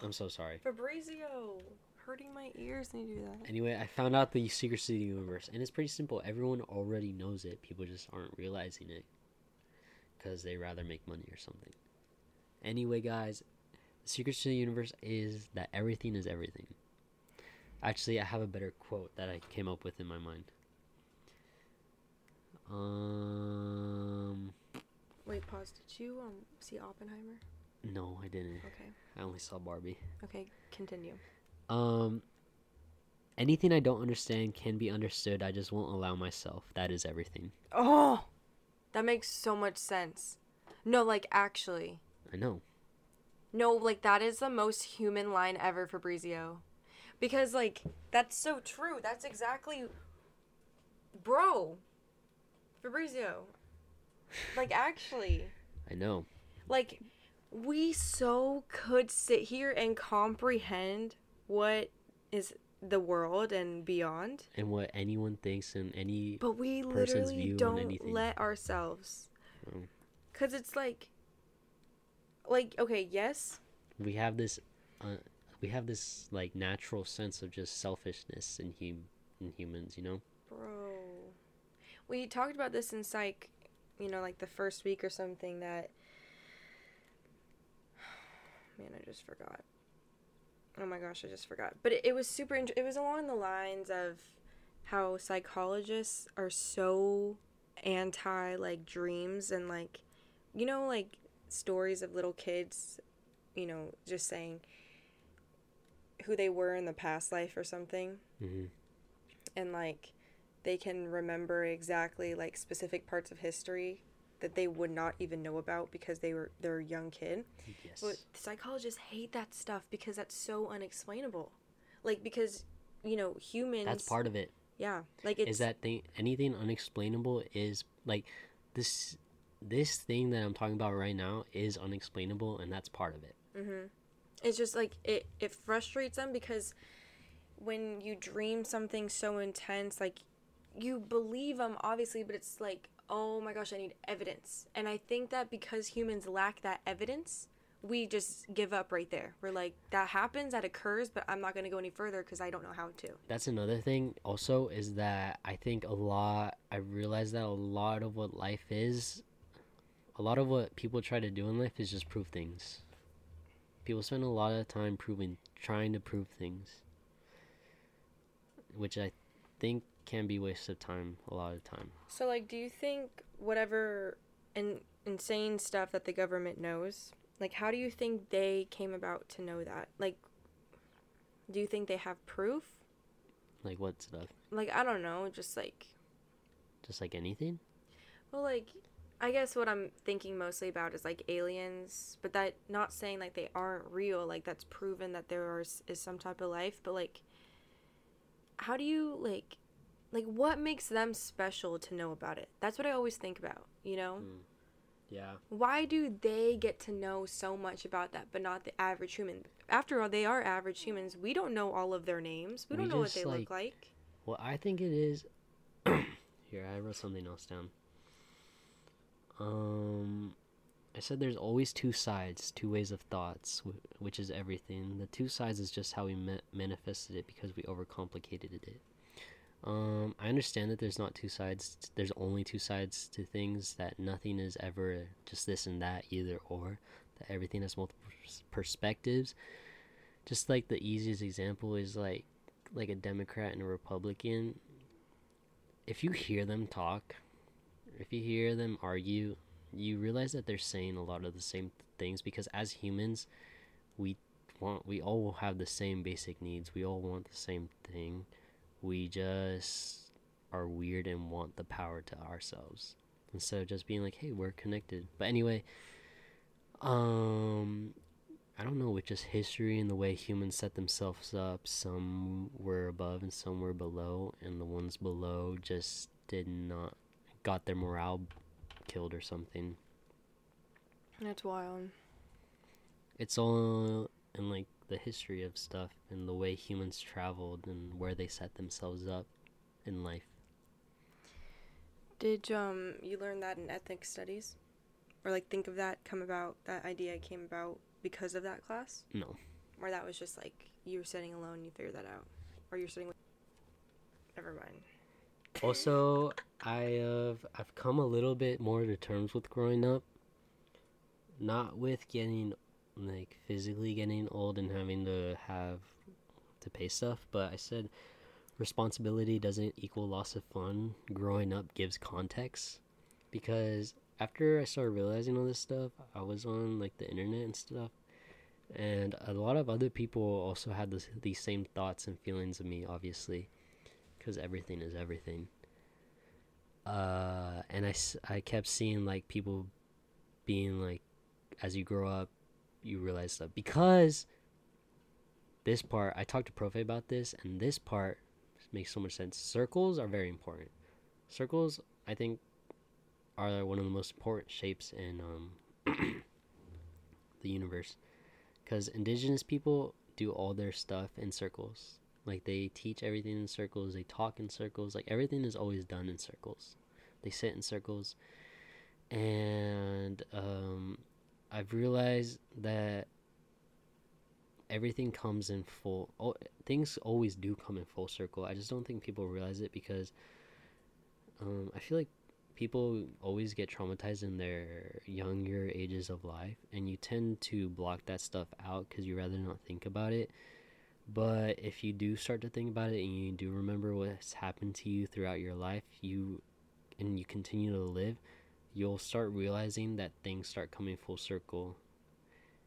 I'm so sorry. Fabrizio, hurting my ears when you do that. Anyway, I found out the Secret the universe, and it's pretty simple. Everyone already knows it. People just aren't realizing it because they rather make money or something. Anyway, guys, the Secret the universe is that everything is everything. Actually, I have a better quote that I came up with in my mind. Um, Wait, pause. Did you um see Oppenheimer? No, I didn't. Okay. I only saw Barbie. Okay, continue. Um, anything I don't understand can be understood. I just won't allow myself. That is everything. Oh, that makes so much sense. No, like actually. I know. No, like that is the most human line ever, Fabrizio. Because like that's so true. That's exactly Bro. Fabrizio. Like actually, I know. like we so could sit here and comprehend what is the world and beyond, And what anyone thinks and any but we literally don't let ourselves. Mm. Cuz it's like like okay, yes, we have this uh, we have this like natural sense of just selfishness in hum in humans, you know? Bro. We talked about this in psych, you know, like the first week or something that. Man, I just forgot. Oh my gosh, I just forgot. But it, it was super. Int- it was along the lines of how psychologists are so anti like dreams and like, you know, like stories of little kids, you know, just saying who they were in the past life or something hmm and like they can remember exactly like specific parts of history that they would not even know about because they were they're a young kid. Yes. But psychologists hate that stuff because that's so unexplainable. Like because you know humans. That's part of it. Yeah, like it's is that thing anything unexplainable is like this this thing that I'm talking about right now is unexplainable and that's part of it. Mm-hmm. It's just like it. It frustrates them because when you dream something so intense, like you believe them obviously, but it's like, oh my gosh, I need evidence. And I think that because humans lack that evidence, we just give up right there. We're like, that happens, that occurs, but I'm not gonna go any further because I don't know how to. That's another thing also is that I think a lot I realize that a lot of what life is a lot of what people try to do in life is just prove things. People spend a lot of time proving trying to prove things. Which I think can be waste of time a lot of time. So, like, do you think whatever in- insane stuff that the government knows, like, how do you think they came about to know that? Like, do you think they have proof? Like what stuff? Like, I don't know, just like, Just like anything? well, like, I guess what I'm thinking mostly about is like aliens, but that not saying like they aren't real, like, that's proven that there are, is some type of life, but like, how do you, like, like, what makes them special to know about it? That's what I always think about, you know? Yeah. why do they get to know so much about that but not the average human after all they are average humans we don't know all of their names we We don't know what they like- look like Well, I think it is. Here, I wrote something else down. Um, I said there's always two sides, two ways of thoughts, which is everything. The two sides is just how we ma- manifested it because we overcomplicated it. Um, I understand that there's not two sides. There's only two sides to things. That nothing is ever just this and that, either or. That everything has multiple perspectives. Just like the easiest example is like like a Democrat and a Republican, if you hear them talk, if you hear them argue, you realize that they're saying a lot of the same things because as humans, we want we all have the same basic needs. We all want the same thing. We just are weird and want the power to ourselves instead of just being like, "Hey, we're connected." But anyway, um I don't know, with just history and the way humans set themselves up, some were above and some were below, and the ones below just did not got their morale killed or something. that's wild It's all in like the history of stuff and the way humans traveled and where they set themselves up in life. did um you learn that in ethnic studies or like think of that come about that idea came about because of that class No. or that was just like you were sitting alone and you figured that out or you're sitting with never mind Also, I have I've come a little bit more to terms with growing up. Not with getting like physically getting old and having to have to pay stuff, but I said responsibility doesn't equal loss of fun. Growing up gives context because after I started realizing all this stuff, I was on like the internet and stuff, and a lot of other people also had this, these same thoughts and feelings of me, obviously because everything is everything. Uh, and I, I kept seeing like people being like, as you grow up, you realize stuff. Because this part, I talked to Profe about this, and this part makes so much sense. Circles are very important. Circles, I think, are one of the most important shapes in um, the universe. Because indigenous people do all their stuff in circles. Like they teach everything in circles, they talk in circles, like everything is always done in circles. They sit in circles. And um I've realized that everything comes in full oh, things always do come in full circle. I just don't think people realize it because um I feel like people always get traumatized in their younger ages of life and you tend to block that stuff out cuz you rather not think about it but if you do start to think about it and you do remember what's happened to you throughout your life you and you continue to live you'll start realizing that things start coming full circle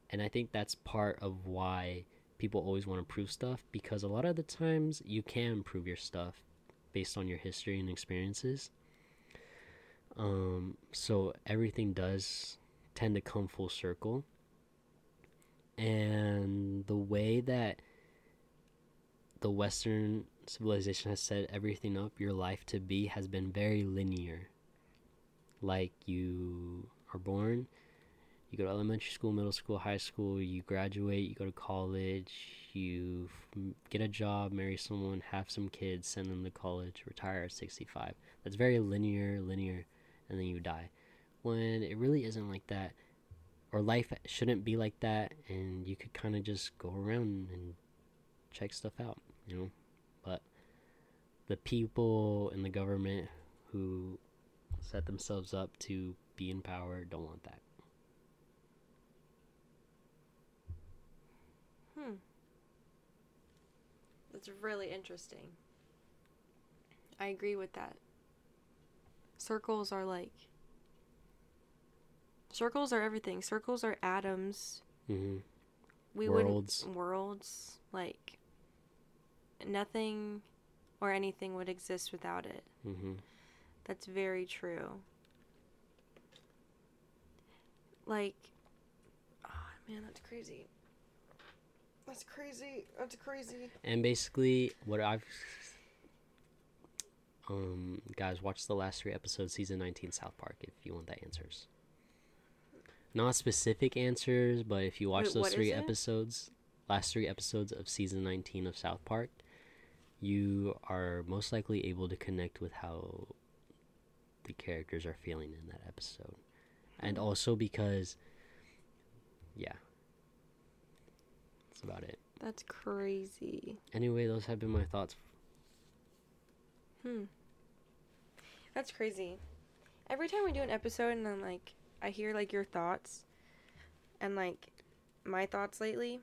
and i think that's part of why people always want to prove stuff because a lot of the times you can prove your stuff based on your history and experiences Um, so everything does tend to come full circle. And the way that the Western civilization has set everything up, your life to be, has been very linear. Like you are born, you go to elementary school, middle school, high school, you graduate, you go to college, you get a job, marry someone, have some kids, send them to college, retire at 65. That's very linear, linear, and then you die. When it really isn't like that, or life shouldn't be like that, and you could kind of just go around and check stuff out, you know? But the people in the government who set themselves up to be in power don't want that. Hmm. That's really interesting. I agree with that. Circles are like. Circles are everything. Circles are atoms. Mm-hmm. We Worlds. wouldn't. Worlds. Like. Nothing or anything would exist without it. Mm-hmm. That's very true. Like. Oh, man, that's crazy. That's crazy. That's crazy. And basically, what I've um guys watch the last three episodes, season nineteen, South Park, if you want the answers. Not specific answers, but if you watch Wait, those three episodes, last three episodes of season nineteen of South Park, you are most likely able to connect with how the characters are feeling in that episode, and also because, yeah, that's about it. That's crazy. Anyway, those have been my thoughts Hmm. That's crazy. Every time we do an episode and then like I hear like your thoughts and like my thoughts lately,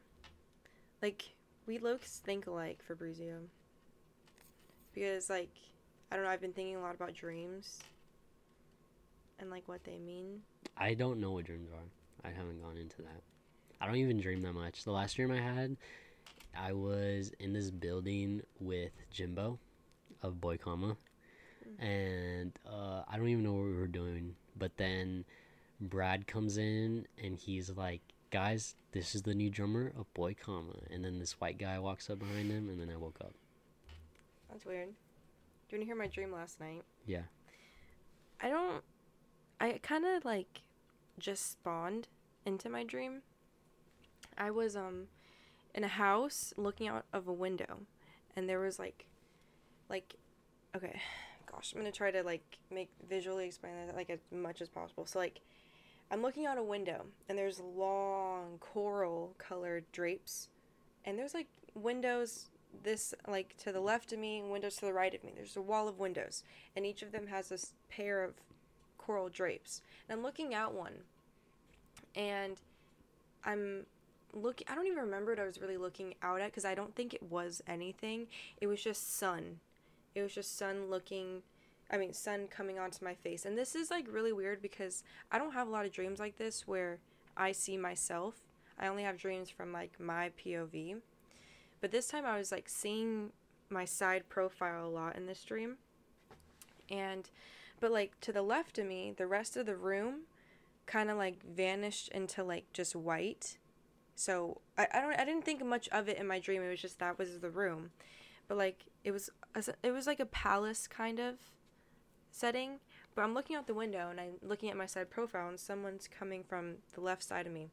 like we looks think alike Fabrizio. Because like I don't know, I've been thinking a lot about dreams and like what they mean. I don't know what dreams are. I haven't gone into that. I don't even dream that much. The last dream I had, I was in this building with Jimbo of Boy Comma, and uh, I don't even know what we were doing. But then Brad comes in and he's like, "Guys, this is the new drummer of Boy Comma." And then this white guy walks up behind him, and then I woke up. That's weird. Do you want to hear my dream last night? Yeah. I don't. I kind of like just spawned into my dream. I was um in a house looking out of a window, and there was like, like, okay, gosh, I'm gonna try to like make visually explain that like as much as possible. So like, I'm looking out a window, and there's long coral colored drapes, and there's like windows this like to the left of me windows to the right of me. There's a wall of windows, and each of them has this pair of coral drapes. And I'm looking at one, and I'm looking. I don't even remember what I was really looking out at because I don't think it was anything. It was just sun. It was just sun looking. I mean, sun coming onto my face. And this is like really weird because I don't have a lot of dreams like this where I see myself. I only have dreams from like my POV. But this time I was like seeing my side profile a lot in this dream. And but like to the left of me, the rest of the room kind of like vanished into like just white. So I, I don't I didn't think much of it in my dream. It was just that was the room. But like it was it was like a palace kind of setting. But I'm looking out the window and I'm looking at my side profile and someone's coming from the left side of me.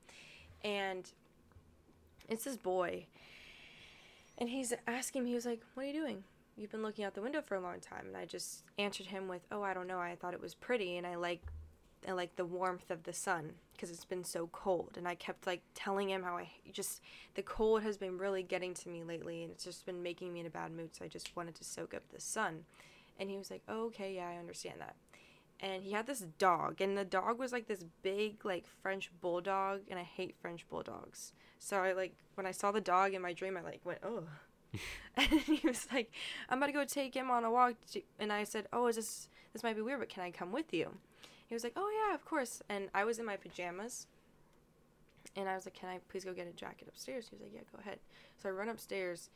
And it's this boy. And he's asking me, he was like, What are you doing? You've been looking out the window for a long time. And I just answered him with, Oh, I don't know. I thought it was pretty and I like I like the warmth of the sun because it's been so cold. And I kept like telling him how I just the cold has been really getting to me lately and it's just been making me in a bad mood. So I just wanted to soak up the sun. And he was like, oh, okay, yeah, I understand that. And he had this dog, and the dog was like this big, like French bulldog, and I hate French bulldogs. So I like when I saw the dog in my dream, I like went, oh. and he was like, I'm about to go take him on a walk, and I said, oh, is this this might be weird, but can I come with you? He was like, oh yeah, of course. And I was in my pajamas, and I was like, can I please go get a jacket upstairs? He was like, yeah, go ahead. So I run upstairs,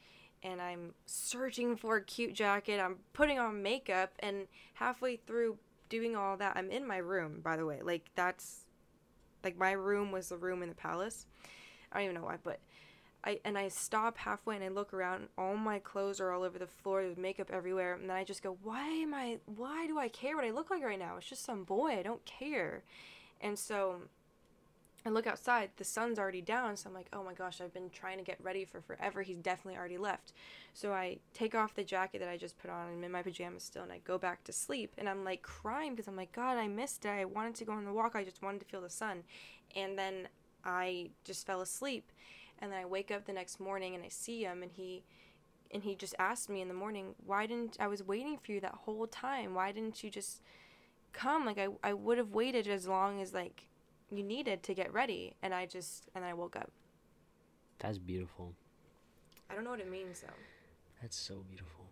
and I'm searching for a cute jacket. I'm putting on makeup, and halfway through doing all that. I'm in my room, by the way. Like that's like my room was the room in the palace. I don't even know why, but I and I stop halfway and I look around. And all my clothes are all over the floor. There's makeup everywhere, and then I just go, "Why am I? Why do I care what I look like right now? It's just some boy. I don't care." And so I look outside, the sun's already down, so I'm like, oh my gosh, I've been trying to get ready for forever. He's definitely already left. So I take off the jacket that I just put on, I'm in my pajamas still, and I go back to sleep. And I'm like crying because I'm like, God, I missed it. I wanted to go on the walk, I just wanted to feel the sun. And then I just fell asleep. And then I wake up the next morning and I see him, and he. And he just asked me in the morning, why didn't I was waiting for you that whole time? Why didn't you just come? Like I, I would have waited as long as like you needed to get ready. And i just and i woke up. That's beautiful. I don't know what it means though. That's so beautiful.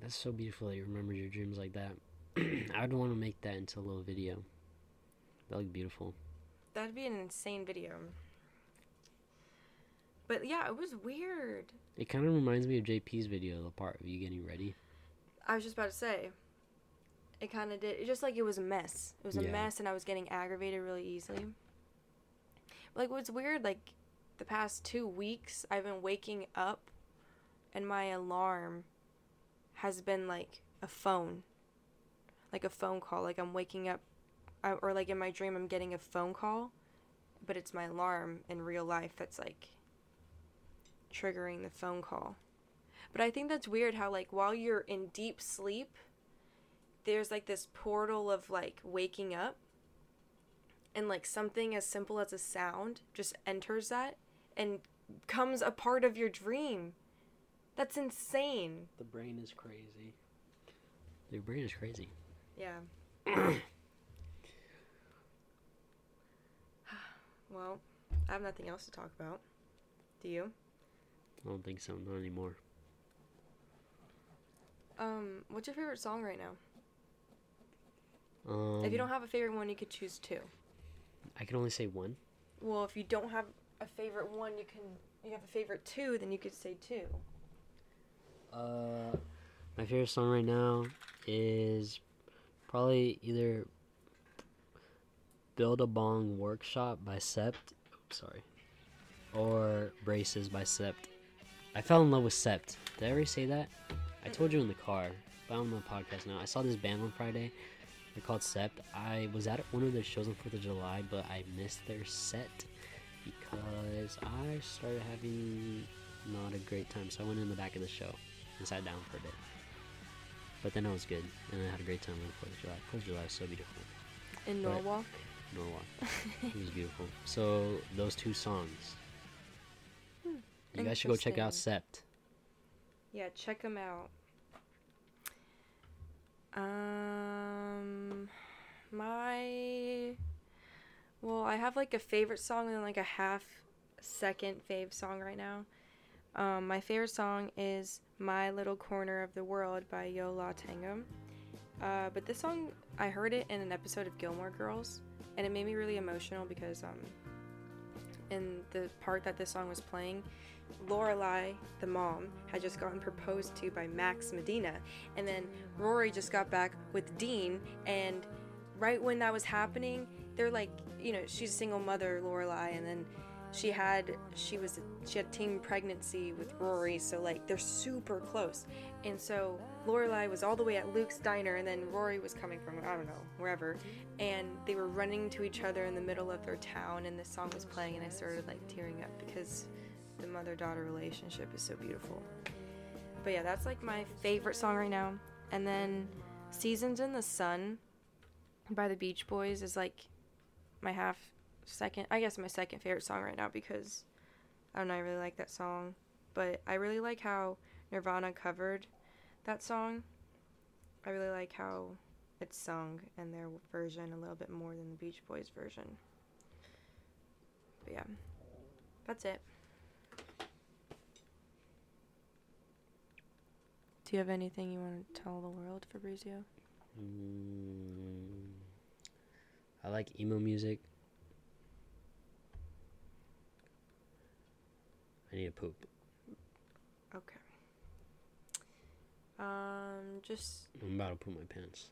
That's so beautiful that you remember your dreams like that. I'd want to make that into a little video. That would look beautiful. That'd be an insane video but yeah it was weird it kind of reminds me of jp's video the part of you getting ready i was just about to say it kind of did. It just like it was a mess. It was a yeah. mess, and I was getting aggravated really easily. Like what's weird, like the past two weeks, I've been waking up, and my alarm has been like a phone, like a phone call. Like I'm waking up, or like in my dream, I'm getting a phone call, but it's my alarm in real life that's like triggering the phone call. But I think that's weird how like while you're in deep sleep there's like this portal of like waking up and like something as simple as a sound just enters that and comes a part of your dream. That's insane. The brain is crazy. Your brain is crazy. Yeah. well, I have nothing else to talk about. Do you? I don't think so. Not anymore. Um, what's your favorite song right now? Um, if you don't have a favorite one, you could choose two. I can only say one. Well, if you don't have a favorite one, you can. You have a favorite two, then you could say two. Uh, my favorite song right now is probably either Billabong Workshop by Sept. Oops, sorry. Or Braces by Sept. I fell in love with Sept. Did I already say that? I told you in the car, but I'm on the podcast now. I saw this band on Friday. They're called Sept. I was at one of their shows on 4th of July, but I missed their set because I started having not a great time. So I went in the back of the show and sat down for a bit. But then it was good, and I had a great time on 4th of July. 4th of July is so beautiful. In Norwalk? Norwalk. it was beautiful. So those two songs. You guys should go check out Sept. Yeah, check them out. Um, my well, I have like a favorite song and like a half second fave song right now. Um, my favorite song is "My Little Corner of the World" by Yo La Tengo. Uh, but this song, I heard it in an episode of Gilmore Girls, and it made me really emotional because um, in the part that this song was playing, Lorelai, the mom, had just gotten proposed to by Max Medina, and then Rory just got back with Dean, and right when that was happening, they're like, you know, she's a single mother, Lorelai, and then she had she was she had teen pregnancy with Rory, so like they're super close, and so Lorelai was all the way at Luke's diner, and then Rory was coming from I don't know wherever, and they were running to each other in the middle of their town, and this song was playing, and I started like tearing up because the mother daughter relationship is so beautiful. But yeah, that's like my favorite song right now. And then Seasons in the Sun by the Beach Boys is like my half second, I guess my second favorite song right now because I don't know, I really like that song. But I really like how Nirvana covered that song. I really like how it's sung in their version a little bit more than the Beach Boys version. But yeah, that's it. Do you have anything you want to tell the world, Fabrizio? Mm, I like emo music. I need to poop. Okay. Um, just. I'm about to poop my pants.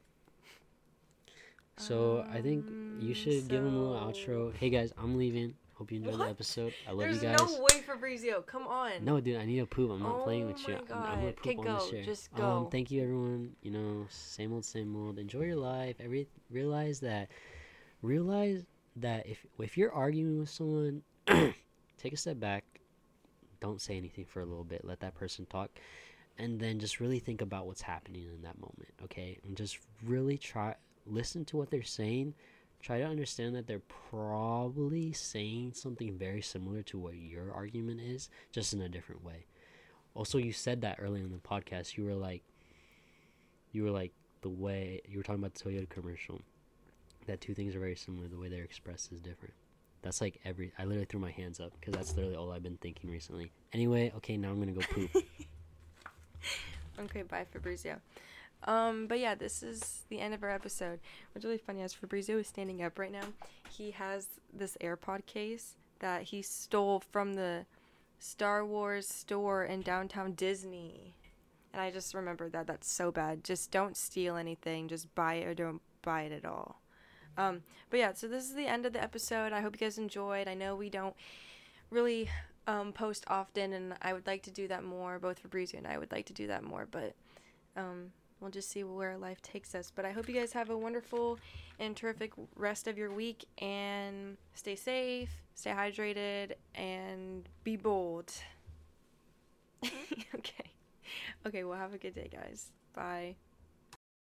So I think you Um, should give him a little outro. Hey guys, I'm leaving. Hope you enjoyed What? the episode. I love There's you guys. There's no way, Fabrizio. Come on. No, dude, I need to poop. I'm not playing Oh with you. my I'm, I'm gonna poop Okay, on go. this chair. Just go. Um, go. thank you, everyone. You know, same old, same old. Enjoy your life. Every realize that, realize that if if you're arguing with someone, take a step back. Don't say anything for a little bit. Let that person talk, and then just really think about what's happening in that moment. Okay, and just really try listen to what they're saying. Try to understand that they're probably saying something very similar to what your argument is, just in a different way. Also, you said that earlier in the podcast. You were like, you were like the way you were talking about the Toyota commercial. That two things are very similar. The way they're expressed is different. That's like every. I literally threw my hands up because that's literally all I've been thinking recently. Anyway, okay, now I'm gonna go poop. Okay, bye, Fabrizio. Um, but yeah, this is the end of our episode. What's really funny is Fabrizio is standing up right now. He has this AirPod case that he stole from the Star Wars store in downtown Disney. And I just remembered that. That's so bad. Just don't steal anything. Just buy it or don't buy it at all. Um, but yeah, so this is the end of the episode. I hope you guys enjoyed. I know we don't really um, post often, and I would like to do that more. Both Fabrizio and I would like to do that more, but um, we'll just see where life takes us. But I hope you guys have a wonderful and terrific rest of your week, and stay safe, stay hydrated, and be bold. Mm-hmm. okay. Okay, well, have a good day, guys. Bye.